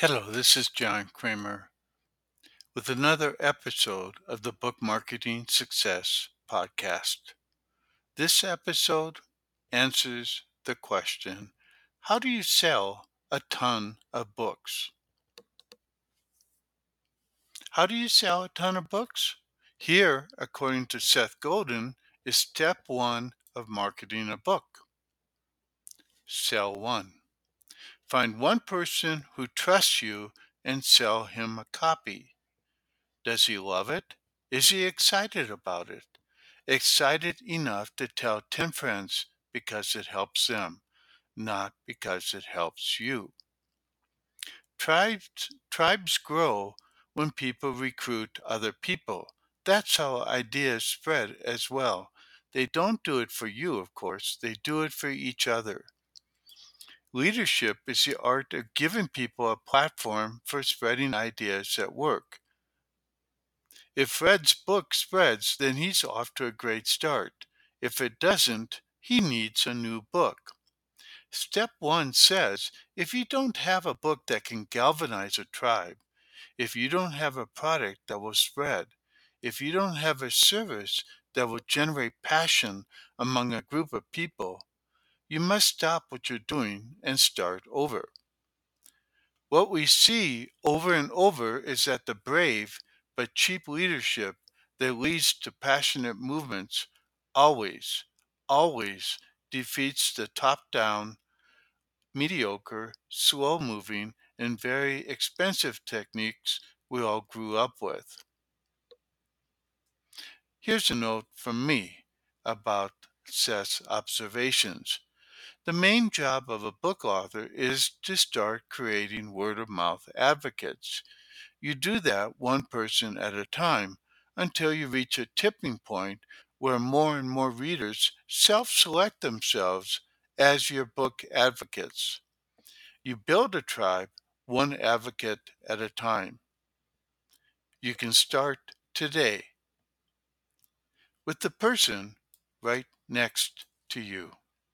Hello, this is John Kremer with another episode of the Book Marketing Success Podcast. This episode answers the question How do you sell a ton of books? How do you sell a ton of books? Here, according to Seth Godin, is step one of marketing a book. Sell one. Find one person who trusts you and sell him a copy. Does he love it? Is he excited about it? Excited enough to tell 10 friends because it helps them, not because it helps you. Tribes, tribes grow when people recruit other people. That's how ideas spread as well. They don't do it for you, of course, they do it for each other. Leadership is the art of giving people a platform for spreading ideas at work. If Fred's book spreads, then he's off to a great start. If it doesn't, he needs a new book. Step one says if you don't have a book that can galvanize a tribe, if you don't have a product that will spread, if you don't have a service that will generate passion among a group of people, you must stop what you're doing and start over. What we see over and over is that the brave but cheap leadership that leads to passionate movements always, always defeats the top down, mediocre, slow moving, and very expensive techniques we all grew up with. Here's a note from me about Seth's observations. The main job of a book author is to start creating word of mouth advocates. You do that one person at a time until you reach a tipping point where more and more readers self select themselves as your book advocates. You build a tribe one advocate at a time. You can start today with the person right next to you.